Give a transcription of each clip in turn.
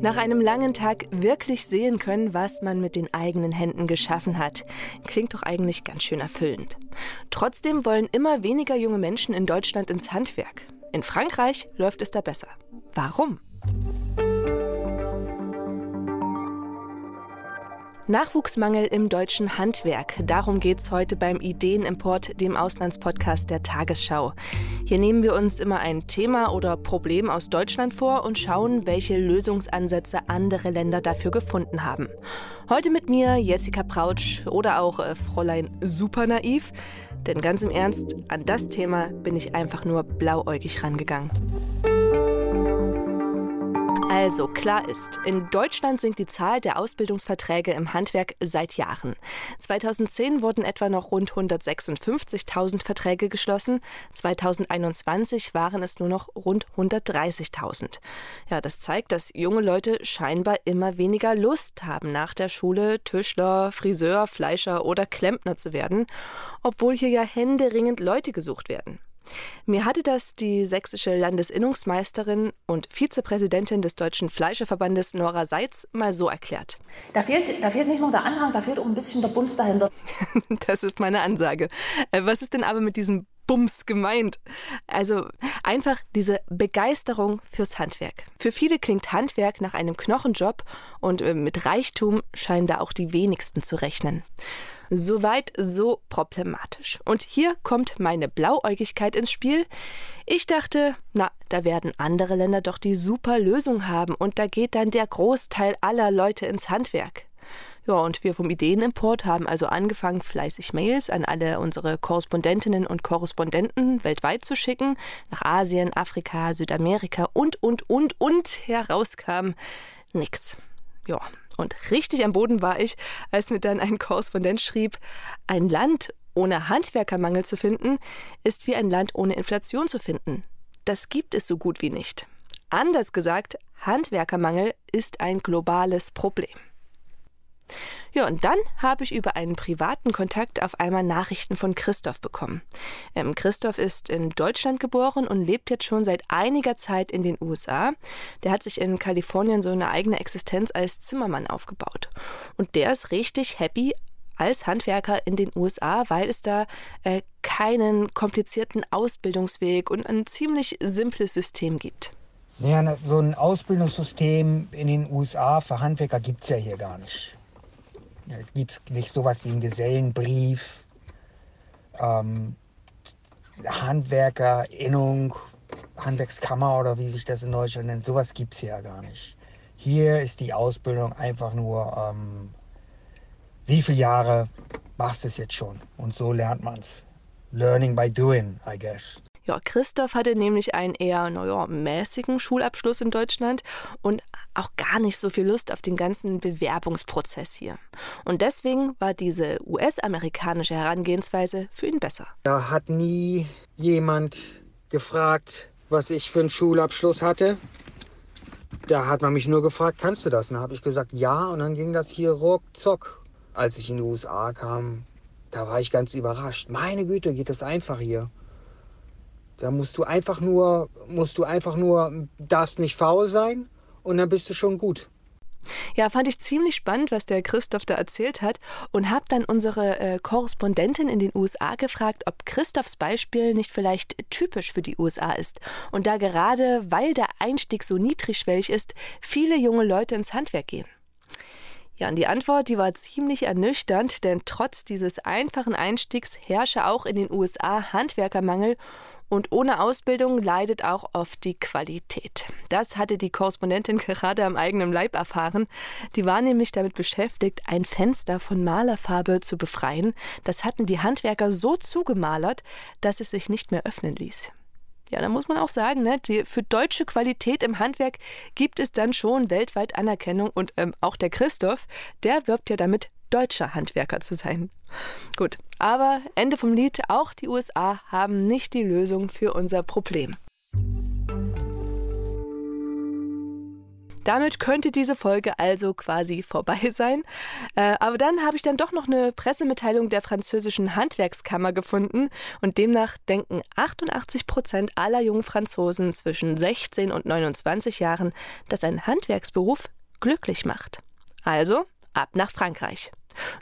Nach einem langen Tag wirklich sehen können, was man mit den eigenen Händen geschaffen hat. Klingt doch eigentlich ganz schön erfüllend. Trotzdem wollen immer weniger junge Menschen in Deutschland ins Handwerk. In Frankreich läuft es da besser. Warum? Nachwuchsmangel im deutschen Handwerk. Darum geht es heute beim Ideenimport, dem Auslandspodcast der Tagesschau. Hier nehmen wir uns immer ein Thema oder Problem aus Deutschland vor und schauen, welche Lösungsansätze andere Länder dafür gefunden haben. Heute mit mir Jessica Prautsch oder auch äh, Fräulein Supernaiv. Denn ganz im Ernst, an das Thema bin ich einfach nur blauäugig rangegangen. Also klar ist, in Deutschland sinkt die Zahl der Ausbildungsverträge im Handwerk seit Jahren. 2010 wurden etwa noch rund 156.000 Verträge geschlossen, 2021 waren es nur noch rund 130.000. Ja, das zeigt, dass junge Leute scheinbar immer weniger Lust haben, nach der Schule Tischler, Friseur, Fleischer oder Klempner zu werden, obwohl hier ja händeringend Leute gesucht werden. Mir hatte das die sächsische Landesinnungsmeisterin und Vizepräsidentin des Deutschen Fleischerverbandes Nora Seitz mal so erklärt. Da fehlt, da fehlt nicht nur der Anhang, da fehlt auch ein bisschen der Bums dahinter. das ist meine Ansage. Äh, was ist denn aber mit diesem Bums gemeint. Also einfach diese Begeisterung fürs Handwerk. Für viele klingt Handwerk nach einem Knochenjob und äh, mit Reichtum scheinen da auch die wenigsten zu rechnen. Soweit so problematisch. Und hier kommt meine Blauäugigkeit ins Spiel. Ich dachte, na, da werden andere Länder doch die super Lösung haben und da geht dann der Großteil aller Leute ins Handwerk. Ja, und wir vom Ideenimport haben also angefangen, fleißig Mails an alle unsere Korrespondentinnen und Korrespondenten weltweit zu schicken, nach Asien, Afrika, Südamerika und, und, und, und herauskam nix. Ja, und richtig am Boden war ich, als mir dann ein Korrespondent schrieb, ein Land ohne Handwerkermangel zu finden, ist wie ein Land ohne Inflation zu finden. Das gibt es so gut wie nicht. Anders gesagt, Handwerkermangel ist ein globales Problem. Ja, und dann habe ich über einen privaten Kontakt auf einmal Nachrichten von Christoph bekommen. Ähm, Christoph ist in Deutschland geboren und lebt jetzt schon seit einiger Zeit in den USA. Der hat sich in Kalifornien so eine eigene Existenz als Zimmermann aufgebaut. Und der ist richtig happy als Handwerker in den USA, weil es da äh, keinen komplizierten Ausbildungsweg und ein ziemlich simples System gibt. Ja, so ein Ausbildungssystem in den USA für Handwerker gibt es ja hier gar nicht. Gibt es nicht sowas wie einen Gesellenbrief, ähm, Handwerkerinnung, Handwerkskammer oder wie sich das in Deutschland nennt. Sowas gibt es hier ja gar nicht. Hier ist die Ausbildung einfach nur, ähm, wie viele Jahre machst du es jetzt schon? Und so lernt man es. Learning by doing, I guess. Ja, Christoph hatte nämlich einen eher naja, mäßigen Schulabschluss in Deutschland und auch gar nicht so viel Lust auf den ganzen Bewerbungsprozess hier. Und deswegen war diese US-amerikanische Herangehensweise für ihn besser. Da hat nie jemand gefragt, was ich für einen Schulabschluss hatte. Da hat man mich nur gefragt, kannst du das? Und dann habe ich gesagt, ja. Und dann ging das hier ruckzuck. Als ich in die USA kam, da war ich ganz überrascht. Meine Güte, geht das einfach hier. Da musst du einfach nur, musst du einfach nur, darfst nicht faul sein und dann bist du schon gut. Ja, fand ich ziemlich spannend, was der Christoph da erzählt hat und habe dann unsere äh, Korrespondentin in den USA gefragt, ob Christophs Beispiel nicht vielleicht typisch für die USA ist und da gerade, weil der Einstieg so niedrigschwellig ist, viele junge Leute ins Handwerk gehen. Ja, und die Antwort, die war ziemlich ernüchternd, denn trotz dieses einfachen Einstiegs herrsche auch in den USA Handwerkermangel und ohne Ausbildung leidet auch oft die Qualität. Das hatte die Korrespondentin gerade am eigenen Leib erfahren. Die war nämlich damit beschäftigt, ein Fenster von Malerfarbe zu befreien. Das hatten die Handwerker so zugemalert, dass es sich nicht mehr öffnen ließ. Ja, da muss man auch sagen, ne, die, für deutsche Qualität im Handwerk gibt es dann schon weltweit Anerkennung und ähm, auch der Christoph, der wirbt ja damit, deutscher Handwerker zu sein. Gut, aber Ende vom Lied, auch die USA haben nicht die Lösung für unser Problem. Damit könnte diese Folge also quasi vorbei sein. Äh, aber dann habe ich dann doch noch eine Pressemitteilung der französischen Handwerkskammer gefunden und demnach denken 88 Prozent aller jungen Franzosen zwischen 16 und 29 Jahren, dass ein Handwerksberuf glücklich macht. Also ab nach Frankreich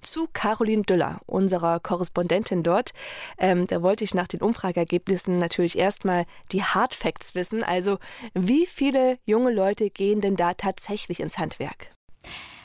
zu Caroline Düller, unserer Korrespondentin dort. Ähm, da wollte ich nach den Umfrageergebnissen natürlich erstmal die Hard Facts wissen. Also, wie viele junge Leute gehen denn da tatsächlich ins Handwerk?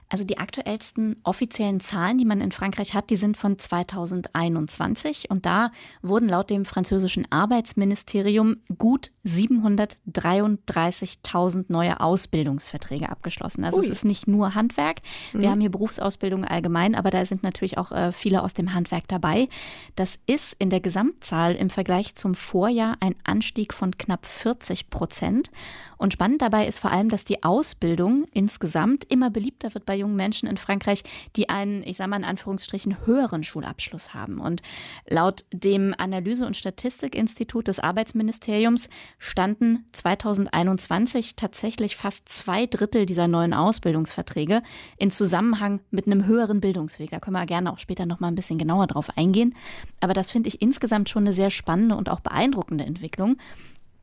Also die aktuellsten offiziellen Zahlen, die man in Frankreich hat, die sind von 2021 und da wurden laut dem französischen Arbeitsministerium gut 733.000 neue Ausbildungsverträge abgeschlossen. Also Ui. es ist nicht nur Handwerk. Wir mhm. haben hier Berufsausbildung allgemein, aber da sind natürlich auch äh, viele aus dem Handwerk dabei. Das ist in der Gesamtzahl im Vergleich zum Vorjahr ein Anstieg von knapp 40 Prozent. Und spannend dabei ist vor allem, dass die Ausbildung insgesamt immer beliebter wird bei jungen Menschen in Frankreich, die einen, ich sage mal in Anführungsstrichen, höheren Schulabschluss haben. Und laut dem Analyse- und Statistikinstitut des Arbeitsministeriums standen 2021 tatsächlich fast zwei Drittel dieser neuen Ausbildungsverträge in Zusammenhang mit einem höheren Bildungsweg. Da können wir gerne auch später noch mal ein bisschen genauer drauf eingehen. Aber das finde ich insgesamt schon eine sehr spannende und auch beeindruckende Entwicklung.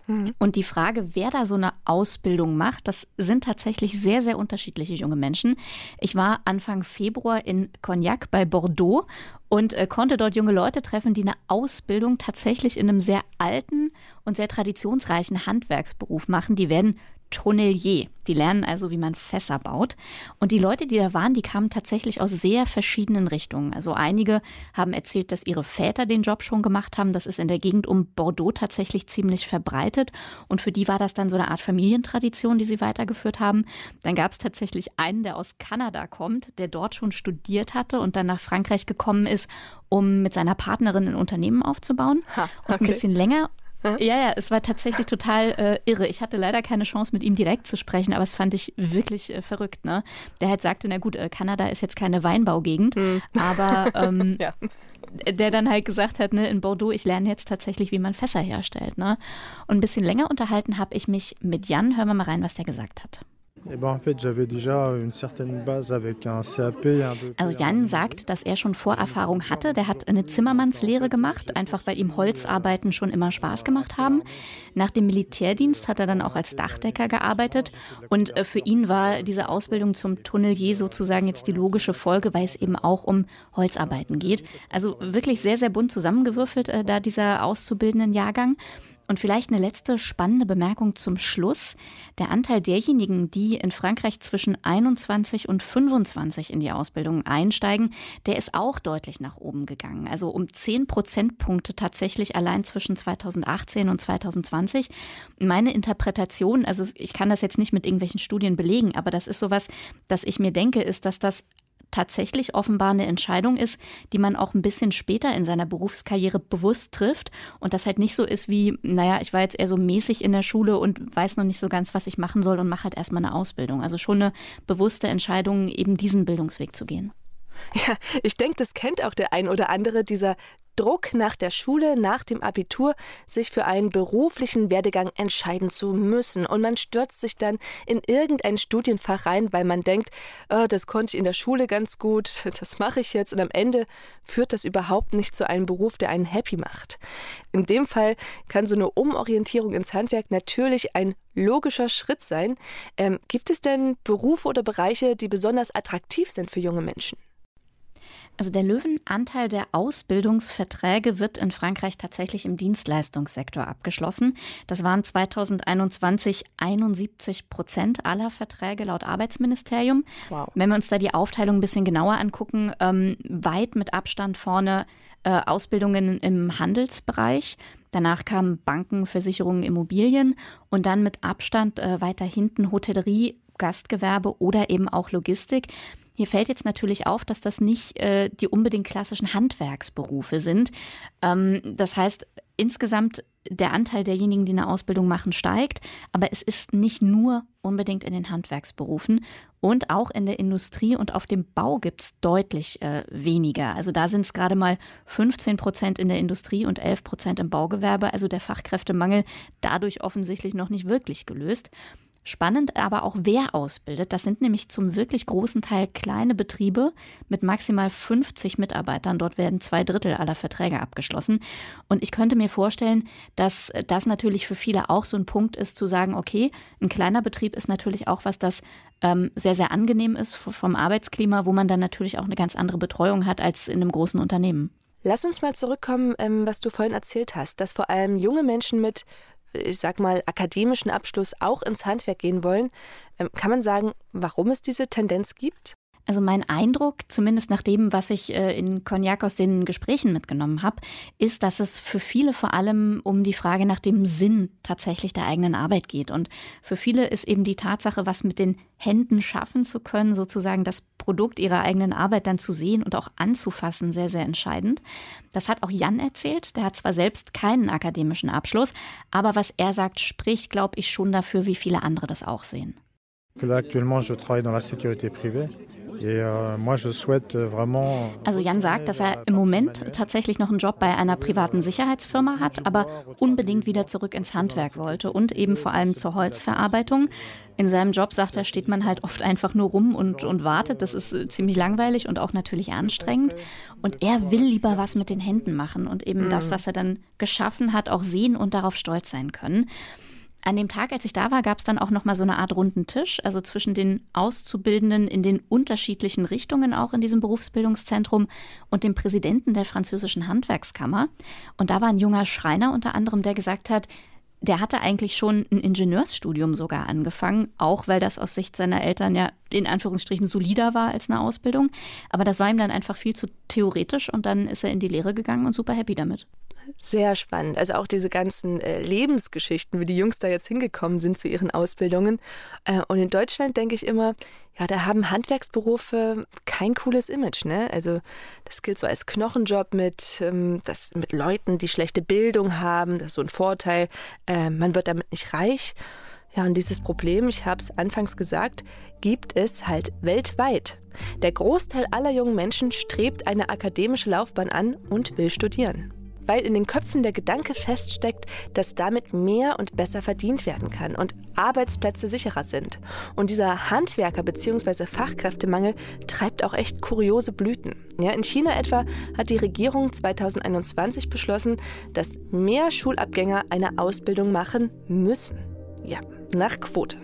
Mhm. Und die Frage, wer da so eine Ausbildung macht, das sind tatsächlich sehr, sehr unterschiedliche junge Menschen. Ich war Anfang Februar in Cognac bei Bordeaux und äh, konnte dort junge Leute treffen, die eine Ausbildung tatsächlich in einem sehr alten und sehr traditionsreichen Handwerksberuf machen. Die werden Tonnelier. Die lernen also, wie man Fässer baut. Und die Leute, die da waren, die kamen tatsächlich aus sehr verschiedenen Richtungen. Also einige haben erzählt, dass ihre Väter den Job schon gemacht haben. Das ist in der Gegend um Bordeaux tatsächlich ziemlich verbreitet. Und für die war das dann so eine Art Familientradition, die sie weitergeführt haben. Dann gab es tatsächlich einen, der aus Kanada kommt, der dort schon studiert hatte und dann nach Frankreich gekommen ist, um mit seiner Partnerin ein Unternehmen aufzubauen. Ha, okay. Und ein bisschen länger ja, ja, es war tatsächlich total äh, irre. Ich hatte leider keine Chance, mit ihm direkt zu sprechen, aber es fand ich wirklich äh, verrückt. Ne? Der halt sagte, na gut, äh, Kanada ist jetzt keine Weinbaugegend, mhm. aber ähm, ja. der dann halt gesagt hat, ne, in Bordeaux, ich lerne jetzt tatsächlich, wie man Fässer herstellt. Ne? Und ein bisschen länger unterhalten habe ich mich mit Jan. Hören wir mal rein, was der gesagt hat. Also Jan sagt, dass er schon Vorerfahrung hatte. Der hat eine Zimmermannslehre gemacht, einfach weil ihm Holzarbeiten schon immer Spaß gemacht haben. Nach dem Militärdienst hat er dann auch als Dachdecker gearbeitet. Und äh, für ihn war diese Ausbildung zum Tunnelier sozusagen jetzt die logische Folge, weil es eben auch um Holzarbeiten geht. Also wirklich sehr, sehr bunt zusammengewürfelt, äh, da dieser auszubildenden Jahrgang. Und vielleicht eine letzte spannende Bemerkung zum Schluss. Der Anteil derjenigen, die in Frankreich zwischen 21 und 25 in die Ausbildung einsteigen, der ist auch deutlich nach oben gegangen. Also um 10 Prozentpunkte tatsächlich allein zwischen 2018 und 2020. Meine Interpretation, also ich kann das jetzt nicht mit irgendwelchen Studien belegen, aber das ist sowas, dass ich mir denke, ist, dass das tatsächlich offenbar eine Entscheidung ist, die man auch ein bisschen später in seiner Berufskarriere bewusst trifft und das halt nicht so ist wie, naja, ich war jetzt eher so mäßig in der Schule und weiß noch nicht so ganz, was ich machen soll und mache halt erstmal eine Ausbildung. Also schon eine bewusste Entscheidung, eben diesen Bildungsweg zu gehen. Ja, ich denke, das kennt auch der ein oder andere, dieser Druck nach der Schule, nach dem Abitur, sich für einen beruflichen Werdegang entscheiden zu müssen. Und man stürzt sich dann in irgendein Studienfach rein, weil man denkt, oh, das konnte ich in der Schule ganz gut, das mache ich jetzt. Und am Ende führt das überhaupt nicht zu einem Beruf, der einen happy macht. In dem Fall kann so eine Umorientierung ins Handwerk natürlich ein logischer Schritt sein. Ähm, gibt es denn Berufe oder Bereiche, die besonders attraktiv sind für junge Menschen? Also der Löwenanteil der Ausbildungsverträge wird in Frankreich tatsächlich im Dienstleistungssektor abgeschlossen. Das waren 2021 71 Prozent aller Verträge laut Arbeitsministerium. Wow. Wenn wir uns da die Aufteilung ein bisschen genauer angucken, ähm, weit mit Abstand vorne äh, Ausbildungen im Handelsbereich. Danach kamen Banken, Versicherungen, Immobilien und dann mit Abstand äh, weiter hinten Hotellerie, Gastgewerbe oder eben auch Logistik. Hier fällt jetzt natürlich auf, dass das nicht äh, die unbedingt klassischen Handwerksberufe sind. Ähm, das heißt, insgesamt der Anteil derjenigen, die eine Ausbildung machen, steigt, aber es ist nicht nur unbedingt in den Handwerksberufen und auch in der Industrie und auf dem Bau gibt es deutlich äh, weniger. Also da sind es gerade mal 15 Prozent in der Industrie und 11 Prozent im Baugewerbe, also der Fachkräftemangel dadurch offensichtlich noch nicht wirklich gelöst. Spannend aber auch, wer ausbildet. Das sind nämlich zum wirklich großen Teil kleine Betriebe mit maximal 50 Mitarbeitern. Dort werden zwei Drittel aller Verträge abgeschlossen. Und ich könnte mir vorstellen, dass das natürlich für viele auch so ein Punkt ist, zu sagen, okay, ein kleiner Betrieb ist natürlich auch was, das ähm, sehr, sehr angenehm ist vom Arbeitsklima, wo man dann natürlich auch eine ganz andere Betreuung hat als in einem großen Unternehmen. Lass uns mal zurückkommen, ähm, was du vorhin erzählt hast, dass vor allem junge Menschen mit ich sag mal, akademischen Abschluss auch ins Handwerk gehen wollen. Ähm, kann man sagen, warum es diese Tendenz gibt? Also mein Eindruck, zumindest nach dem, was ich äh, in Cognac aus den Gesprächen mitgenommen habe, ist, dass es für viele vor allem um die Frage nach dem Sinn tatsächlich der eigenen Arbeit geht. Und für viele ist eben die Tatsache, was mit den Händen schaffen zu können, sozusagen das Produkt ihrer eigenen Arbeit dann zu sehen und auch anzufassen, sehr, sehr entscheidend. Das hat auch Jan erzählt. Der hat zwar selbst keinen akademischen Abschluss, aber was er sagt, spricht, glaube ich, schon dafür, wie viele andere das auch sehen. Also Jan sagt, dass er im Moment tatsächlich noch einen Job bei einer privaten Sicherheitsfirma hat, aber unbedingt wieder zurück ins Handwerk wollte und eben vor allem zur Holzverarbeitung. In seinem Job, sagt er, steht man halt oft einfach nur rum und, und wartet. Das ist äh, ziemlich langweilig und auch natürlich anstrengend. Und er will lieber was mit den Händen machen und eben das, mhm. was er dann geschaffen hat, auch sehen und darauf stolz sein können. An dem Tag, als ich da war, gab es dann auch noch mal so eine Art runden Tisch, also zwischen den Auszubildenden in den unterschiedlichen Richtungen auch in diesem Berufsbildungszentrum und dem Präsidenten der französischen Handwerkskammer. Und da war ein junger Schreiner unter anderem, der gesagt hat, der hatte eigentlich schon ein Ingenieursstudium sogar angefangen, auch weil das aus Sicht seiner Eltern ja in Anführungsstrichen solider war als eine Ausbildung. Aber das war ihm dann einfach viel zu theoretisch und dann ist er in die Lehre gegangen und super happy damit. Sehr spannend. Also auch diese ganzen äh, Lebensgeschichten, wie die Jungs da jetzt hingekommen sind zu ihren Ausbildungen. Äh, und in Deutschland denke ich immer, ja, da haben Handwerksberufe kein cooles Image, ne? Also das gilt so als Knochenjob mit, ähm, das, mit Leuten, die schlechte Bildung haben. Das ist so ein Vorteil. Äh, man wird damit nicht reich. Ja, und dieses Problem, ich habe es anfangs gesagt, gibt es halt weltweit. Der Großteil aller jungen Menschen strebt eine akademische Laufbahn an und will studieren weil in den Köpfen der Gedanke feststeckt, dass damit mehr und besser verdient werden kann und Arbeitsplätze sicherer sind. Und dieser Handwerker- bzw. Fachkräftemangel treibt auch echt kuriose Blüten. Ja, in China etwa hat die Regierung 2021 beschlossen, dass mehr Schulabgänger eine Ausbildung machen müssen. Ja, nach Quote.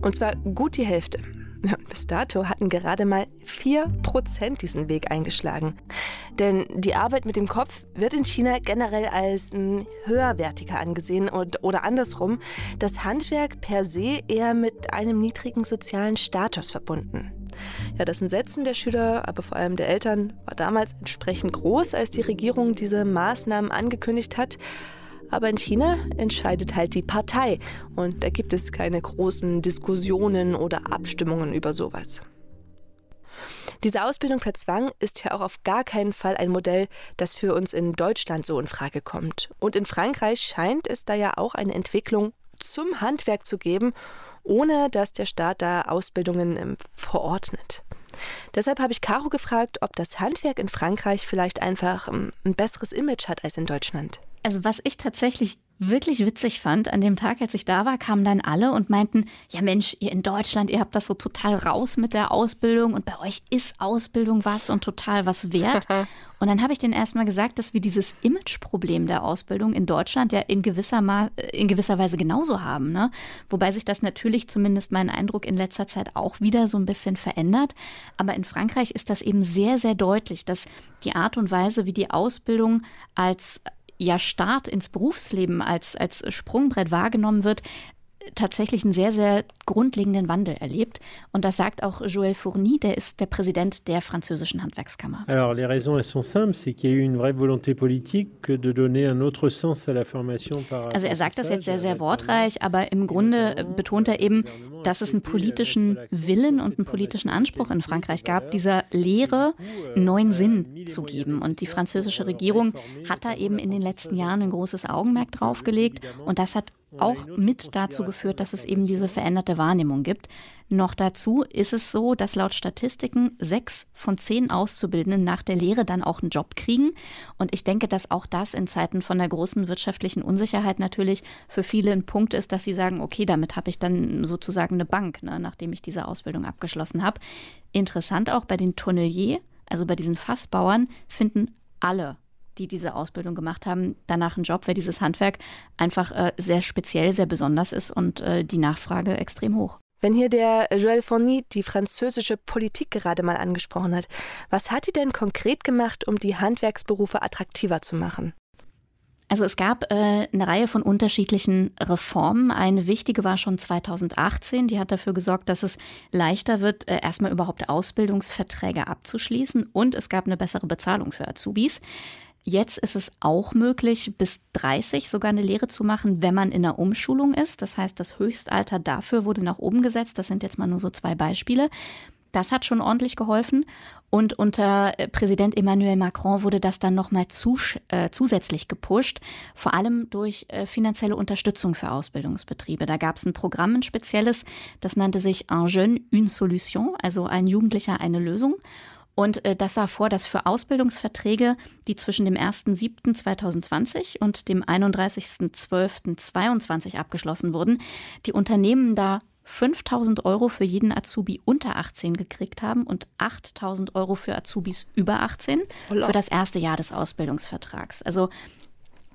Und zwar gut die Hälfte. Bis dato hatten gerade mal 4% diesen Weg eingeschlagen. Denn die Arbeit mit dem Kopf wird in China generell als hm, höherwertiger angesehen und, oder andersrum, das Handwerk per se eher mit einem niedrigen sozialen Status verbunden. Ja, das Entsetzen der Schüler, aber vor allem der Eltern, war damals entsprechend groß, als die Regierung diese Maßnahmen angekündigt hat. Aber in China entscheidet halt die Partei und da gibt es keine großen Diskussionen oder Abstimmungen über sowas. Diese Ausbildung per Zwang ist ja auch auf gar keinen Fall ein Modell, das für uns in Deutschland so in Frage kommt. Und in Frankreich scheint es da ja auch eine Entwicklung zum Handwerk zu geben, ohne dass der Staat da Ausbildungen ähm, verordnet. Deshalb habe ich Caro gefragt, ob das Handwerk in Frankreich vielleicht einfach ähm, ein besseres Image hat als in Deutschland. Also was ich tatsächlich wirklich witzig fand, an dem Tag, als ich da war, kamen dann alle und meinten, ja Mensch, ihr in Deutschland, ihr habt das so total raus mit der Ausbildung und bei euch ist Ausbildung was und total was wert. und dann habe ich denen erstmal gesagt, dass wir dieses Imageproblem der Ausbildung in Deutschland ja in gewisser, Ma in gewisser Weise genauso haben. Ne? Wobei sich das natürlich zumindest mein Eindruck in letzter Zeit auch wieder so ein bisschen verändert. Aber in Frankreich ist das eben sehr, sehr deutlich, dass die Art und Weise, wie die Ausbildung als ja, Start ins Berufsleben als, als Sprungbrett wahrgenommen wird, tatsächlich einen sehr, sehr grundlegenden Wandel erlebt. Und das sagt auch Joël Fourny, der ist der Präsident der französischen Handwerkskammer. Alors, les raisons, elles sont simples, c'est qu'il y a eu une vraie volonté politique de donner un autre sens à la formation par Also er sagt das jetzt sehr, sehr wortreich, aber im Grunde betont er eben, dass es einen politischen Willen und einen politischen Anspruch in Frankreich gab, dieser Lehre neuen Sinn zu geben. Und die französische Regierung hat da eben in den letzten Jahren ein großes Augenmerk drauf gelegt und das hat auch mit dazu geführt, dass es eben diese veränderte Wahrnehmung gibt. Noch dazu ist es so, dass laut Statistiken sechs von zehn Auszubildenden nach der Lehre dann auch einen Job kriegen. Und ich denke, dass auch das in Zeiten von der großen wirtschaftlichen Unsicherheit natürlich für viele ein Punkt ist, dass sie sagen, okay, damit habe ich dann sozusagen eine Bank, ne, nachdem ich diese Ausbildung abgeschlossen habe. Interessant auch bei den Tonnelier, also bei diesen Fassbauern, finden alle die diese Ausbildung gemacht haben, danach einen Job, weil dieses Handwerk einfach äh, sehr speziell, sehr besonders ist und äh, die Nachfrage extrem hoch. Wenn hier der Joël Fourny die französische Politik gerade mal angesprochen hat, was hat die denn konkret gemacht, um die Handwerksberufe attraktiver zu machen? Also es gab äh, eine Reihe von unterschiedlichen Reformen. Eine wichtige war schon 2018. Die hat dafür gesorgt, dass es leichter wird, äh, erstmal überhaupt Ausbildungsverträge abzuschließen. Und es gab eine bessere Bezahlung für Azubis. Jetzt ist es auch möglich, bis 30 sogar eine Lehre zu machen, wenn man in der Umschulung ist. Das heißt, das Höchstalter dafür wurde nach oben gesetzt. Das sind jetzt mal nur so zwei Beispiele. Das hat schon ordentlich geholfen. Und unter äh, Präsident Emmanuel Macron wurde das dann nochmal äh, zusätzlich gepusht, vor allem durch äh, finanzielle Unterstützung für Ausbildungsbetriebe. Da gab es ein Programm, ein spezielles, das nannte sich Un Jeune, une Solution, also ein Jugendlicher, eine Lösung. Und äh, das sah vor, dass für Ausbildungsverträge, die zwischen dem 1.7.2020 und dem 31.12.22 abgeschlossen wurden, die Unternehmen da 5000 Euro für jeden Azubi unter 18 gekriegt haben und 8000 Euro für Azubis über 18 für das erste Jahr des Ausbildungsvertrags. Also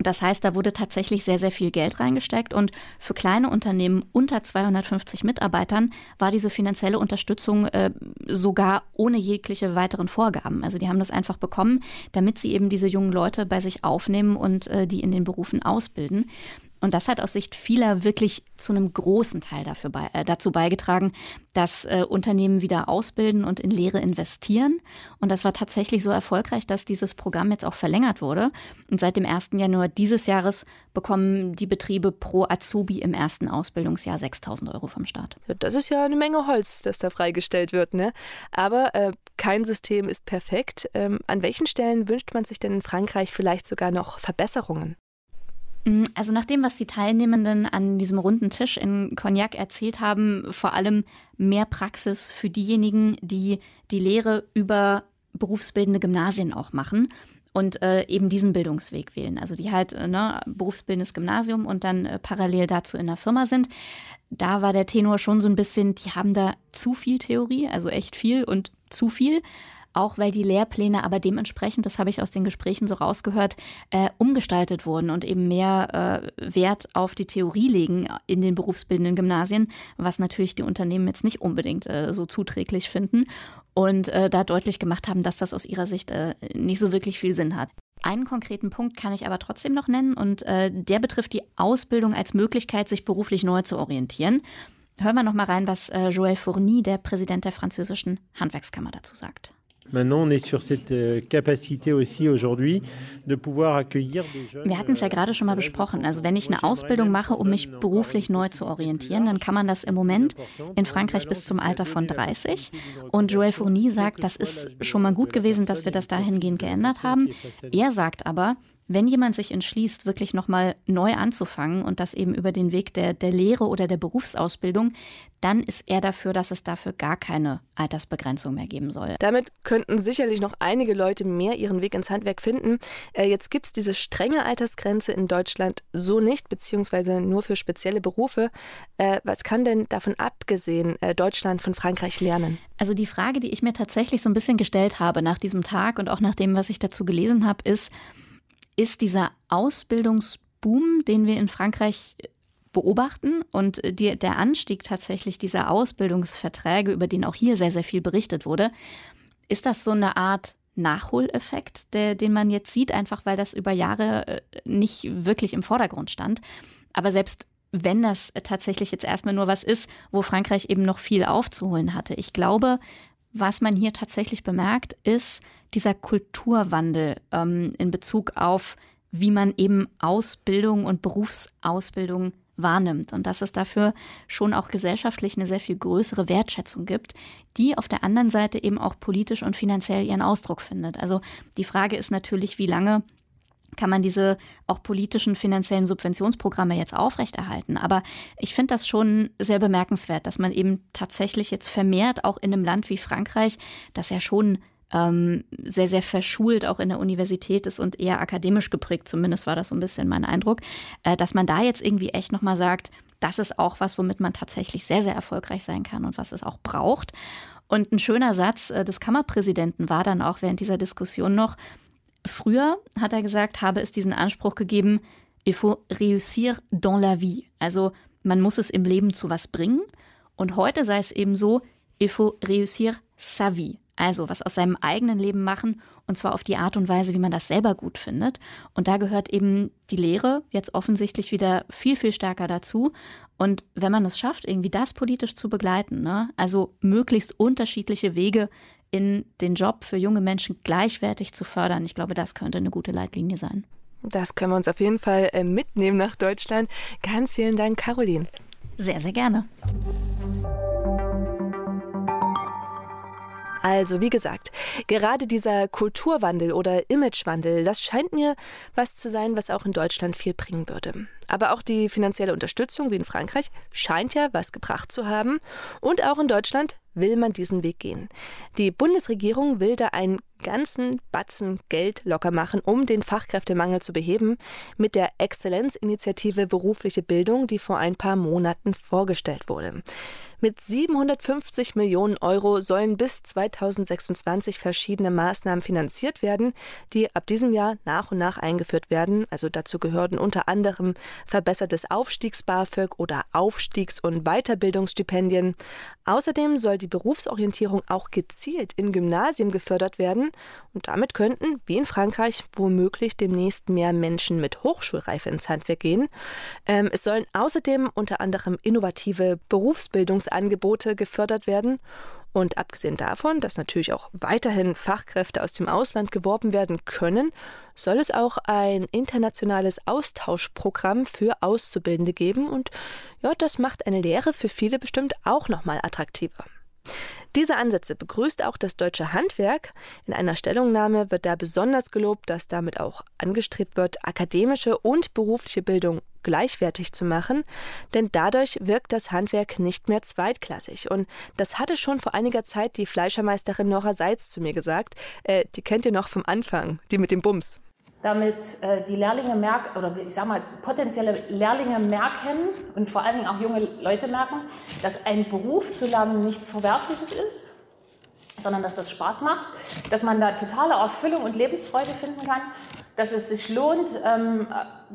das heißt, da wurde tatsächlich sehr, sehr viel Geld reingesteckt und für kleine Unternehmen unter 250 Mitarbeitern war diese finanzielle Unterstützung äh, sogar ohne jegliche weiteren Vorgaben. Also die haben das einfach bekommen, damit sie eben diese jungen Leute bei sich aufnehmen und äh, die in den Berufen ausbilden. Und das hat aus Sicht vieler wirklich zu einem großen Teil dafür bei, äh, dazu beigetragen, dass äh, Unternehmen wieder ausbilden und in Lehre investieren. Und das war tatsächlich so erfolgreich, dass dieses Programm jetzt auch verlängert wurde. Und seit dem 1. Januar dieses Jahres bekommen die Betriebe pro Azubi im ersten Ausbildungsjahr 6000 Euro vom Staat. Das ist ja eine Menge Holz, das da freigestellt wird. Ne? Aber äh, kein System ist perfekt. Ähm, an welchen Stellen wünscht man sich denn in Frankreich vielleicht sogar noch Verbesserungen? Mm, also nach dem, was die Teilnehmenden an diesem runden Tisch in Cognac erzählt haben, vor allem mehr Praxis für diejenigen, die die Lehre über berufsbildende Gymnasien auch machen und äh, eben diesen Bildungsweg wählen. Also die halt äh, ne, berufsbildendes Gymnasium und dann äh, parallel dazu in der Firma sind. Da war der Tenor schon so ein bisschen, die haben da zu viel Theorie, also echt viel und zu viel auch weil die Lehrpläne aber dementsprechend, das habe ich aus den Gesprächen so rausgehört, äh, umgestaltet wurden und eben mehr äh, Wert auf die Theorie legen in den berufsbildenden Gymnasien, was natürlich die Unternehmen jetzt nicht unbedingt äh, so zuträglich finden und äh, da deutlich gemacht haben, dass das aus ihrer Sicht äh, nicht so wirklich viel Sinn hat. Einen konkreten Punkt kann ich aber trotzdem noch nennen und äh, der betrifft die Ausbildung als Möglichkeit, sich beruflich neu zu orientieren. Hören wir noch mal rein, was Joël Fourny, der Präsident der französischen Handwerkskammer, dazu sagt. Maintenant, on est sur cette euh, capacité aussi aujourd'hui de pouvoir accueillir des jeunes. Wir hatten es ja gerade schon mal besprochen. Also wenn ich eine Ausbildung mache, um mich beruflich neu zu orientieren, dann kann man das im Moment in Frankreich bis zum Alter von 30. Und Joël Fourny sagt, das ist schon mal gut gewesen, dass wir das dahingehend geändert haben. Er sagt aber, wenn jemand sich entschließt, wirklich nochmal neu anzufangen und das eben über den Weg der, der Lehre oder der Berufsausbildung, dann ist er dafür, dass es dafür gar keine Altersbegrenzung mehr geben soll. Damit könnten sicherlich noch einige Leute mehr ihren Weg ins Handwerk finden. Äh, jetzt gibt es diese strenge Altersgrenze in Deutschland so nicht, beziehungsweise nur für spezielle Berufe. Äh, was kann denn davon abgesehen äh, Deutschland von Frankreich lernen? Also die Frage, die ich mir tatsächlich so ein bisschen gestellt habe nach diesem Tag und auch nach dem, was ich dazu gelesen habe, ist, ist dieser Ausbildungsboom, den wir in Frankreich beobachten und die, der Anstieg tatsächlich dieser Ausbildungsverträge, über den auch hier sehr, sehr viel berichtet wurde, ist das so eine Art Nachholeffekt, der, den man jetzt sieht, einfach weil das über Jahre äh, nicht wirklich im Vordergrund stand. Aber selbst wenn das tatsächlich jetzt erstmal nur was ist, wo Frankreich eben noch viel aufzuholen hatte. Ich glaube, was man hier tatsächlich bemerkt, ist, dieser Kulturwandel ähm, in Bezug auf, wie man eben Ausbildung und Berufsausbildung wahrnimmt und dass es dafür schon auch gesellschaftlich eine sehr viel größere Wertschätzung gibt, die auf der anderen Seite eben auch politisch und finanziell ihren Ausdruck findet. Also die Frage ist natürlich, wie lange kann man diese auch politischen finanziellen Subventionsprogramme jetzt aufrechterhalten. Aber ich finde das schon sehr bemerkenswert, dass man eben tatsächlich jetzt vermehrt auch in einem Land wie Frankreich, das ja schon ähm, sehr, sehr verschult auch in der Universität ist und eher akademisch geprägt, zumindest war das so ein bisschen mein Eindruck, äh, dass man da jetzt irgendwie echt nochmal sagt, das ist auch was, womit man tatsächlich sehr, sehr erfolgreich sein kann und was es auch braucht. Und ein schöner Satz äh, des Kammerpräsidenten war dann auch während dieser Diskussion noch, früher, hat er gesagt, habe es diesen Anspruch gegeben, il faut réussir dans la vie. Also man muss es im Leben zu was bringen. Und heute sei es eben so, il faut réussir sa vie. Also was aus seinem eigenen Leben machen und zwar auf die Art und Weise, wie man das selber gut findet. Und da gehört eben die Lehre jetzt offensichtlich wieder viel, viel stärker dazu. Und wenn man es schafft, irgendwie das politisch zu begleiten, ne? also möglichst unterschiedliche Wege in den Job für junge Menschen gleichwertig zu fördern, ich glaube, das könnte eine gute Leitlinie sein. Das können wir uns auf jeden Fall äh, mitnehmen nach Deutschland. Ganz vielen Dank, Caroline. Sehr, sehr gerne. Also, wie gesagt, gerade dieser Kulturwandel oder Imagewandel, das scheint mir was zu sein, was auch in Deutschland viel bringen würde. Aber auch die finanzielle Unterstützung, wie in Frankreich, scheint ja was gebracht zu haben. Und auch in Deutschland will man diesen Weg gehen. Die Bundesregierung will da einen ganzen Batzen Geld locker machen, um den Fachkräftemangel zu beheben, mit der Exzellenzinitiative berufliche Bildung, die vor ein paar Monaten vorgestellt wurde. Mit 750 Millionen Euro sollen bis 2026 verschiedene Maßnahmen finanziert werden, die ab diesem Jahr nach und nach eingeführt werden. Also dazu gehören unter anderem verbessertes Aufstiegs-BAföG oder Aufstiegs- und Weiterbildungsstipendien. Außerdem soll die Berufsorientierung auch gezielt in Gymnasien gefördert werden und damit könnten, wie in Frankreich, womöglich demnächst mehr Menschen mit Hochschulreife ins Handwerk gehen. Ähm, es sollen außerdem unter anderem innovative Berufsbildungs Angebote gefördert werden. Und abgesehen davon, dass natürlich auch weiterhin Fachkräfte aus dem Ausland geworben werden können, soll es auch ein internationales Austauschprogramm für Auszubildende geben. Und ja, das macht eine Lehre für viele bestimmt auch nochmal attraktiver. Diese Ansätze begrüßt auch das deutsche Handwerk. In einer Stellungnahme wird da besonders gelobt, dass damit auch angestrebt wird, akademische und berufliche Bildung gleichwertig zu machen, denn dadurch wirkt das Handwerk nicht mehr zweitklassig. Und das hatte schon vor einiger Zeit die Fleischermeisterin Nora Seitz zu mir gesagt. Äh, die kennt ihr noch vom Anfang, die mit dem Bums damit äh, die Lehrlinge merken, oder ich sag mal, potenzielle Lehrlinge merken und vor allen Dingen auch junge Leute merken, dass ein Beruf zu lernen nichts Verwerfliches ist, sondern dass das Spaß macht, dass man da totale Erfüllung und Lebensfreude finden kann, dass es sich lohnt, ähm,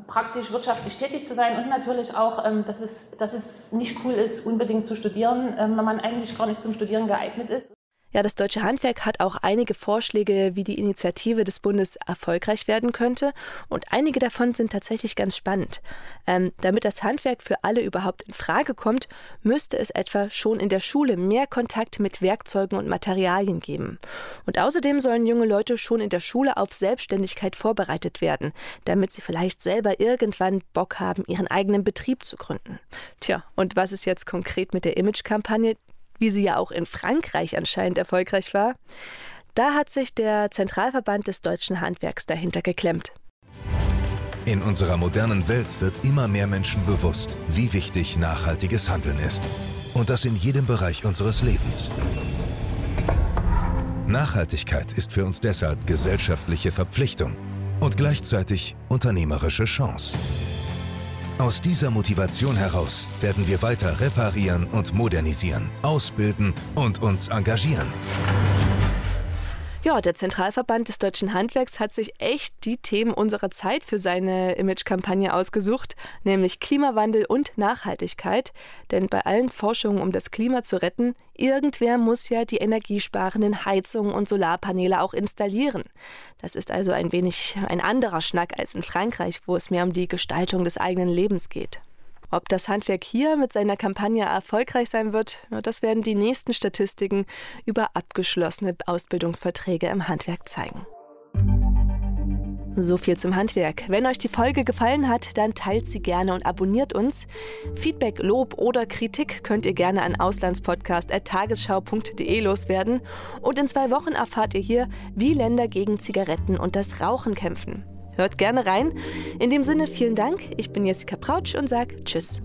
praktisch wirtschaftlich tätig zu sein und natürlich auch, ähm, dass, es, dass es nicht cool ist, unbedingt zu studieren, ähm, wenn man eigentlich gar nicht zum Studieren geeignet ist. Ja, das deutsche Handwerk hat auch einige Vorschläge, wie die Initiative des Bundes erfolgreich werden könnte. Und einige davon sind tatsächlich ganz spannend. Ähm, damit das Handwerk für alle überhaupt in Frage kommt, müsste es etwa schon in der Schule mehr Kontakt mit Werkzeugen und Materialien geben. Und außerdem sollen junge Leute schon in der Schule auf Selbstständigkeit vorbereitet werden, damit sie vielleicht selber irgendwann Bock haben, ihren eigenen Betrieb zu gründen. Tja, und was ist jetzt konkret mit der Image-Kampagne? Wie sie ja auch in Frankreich anscheinend erfolgreich war, da hat sich der Zentralverband des deutschen Handwerks dahinter geklemmt. In unserer modernen Welt wird immer mehr Menschen bewusst, wie wichtig nachhaltiges Handeln ist. Und das in jedem Bereich unseres Lebens. Nachhaltigkeit ist für uns deshalb gesellschaftliche Verpflichtung und gleichzeitig unternehmerische Chance. Aus dieser Motivation heraus werden wir weiter reparieren und modernisieren, ausbilden und uns engagieren. Ja, der Zentralverband des deutschen Handwerks hat sich echt die Themen unserer Zeit für seine Imagekampagne ausgesucht, nämlich Klimawandel und Nachhaltigkeit. Denn bei allen Forschungen, um das Klima zu retten, irgendwer muss ja die energiesparenden Heizungen und Solarpaneele auch installieren. Das ist also ein wenig ein anderer Schnack als in Frankreich, wo es mehr um die Gestaltung des eigenen Lebens geht. Ob das Handwerk hier mit seiner Kampagne erfolgreich sein wird, das werden die nächsten Statistiken über abgeschlossene Ausbildungsverträge im Handwerk zeigen. So viel zum Handwerk. Wenn euch die Folge gefallen hat, dann teilt sie gerne und abonniert uns. Feedback, Lob oder Kritik könnt ihr gerne an auslandspodcast.tagesschau.de loswerden. Und in zwei Wochen erfahrt ihr hier, wie Länder gegen Zigaretten und das Rauchen kämpfen. Hört gerne rein. In dem Sinne vielen Dank. Ich bin Jessica Prautsch und sage Tschüss.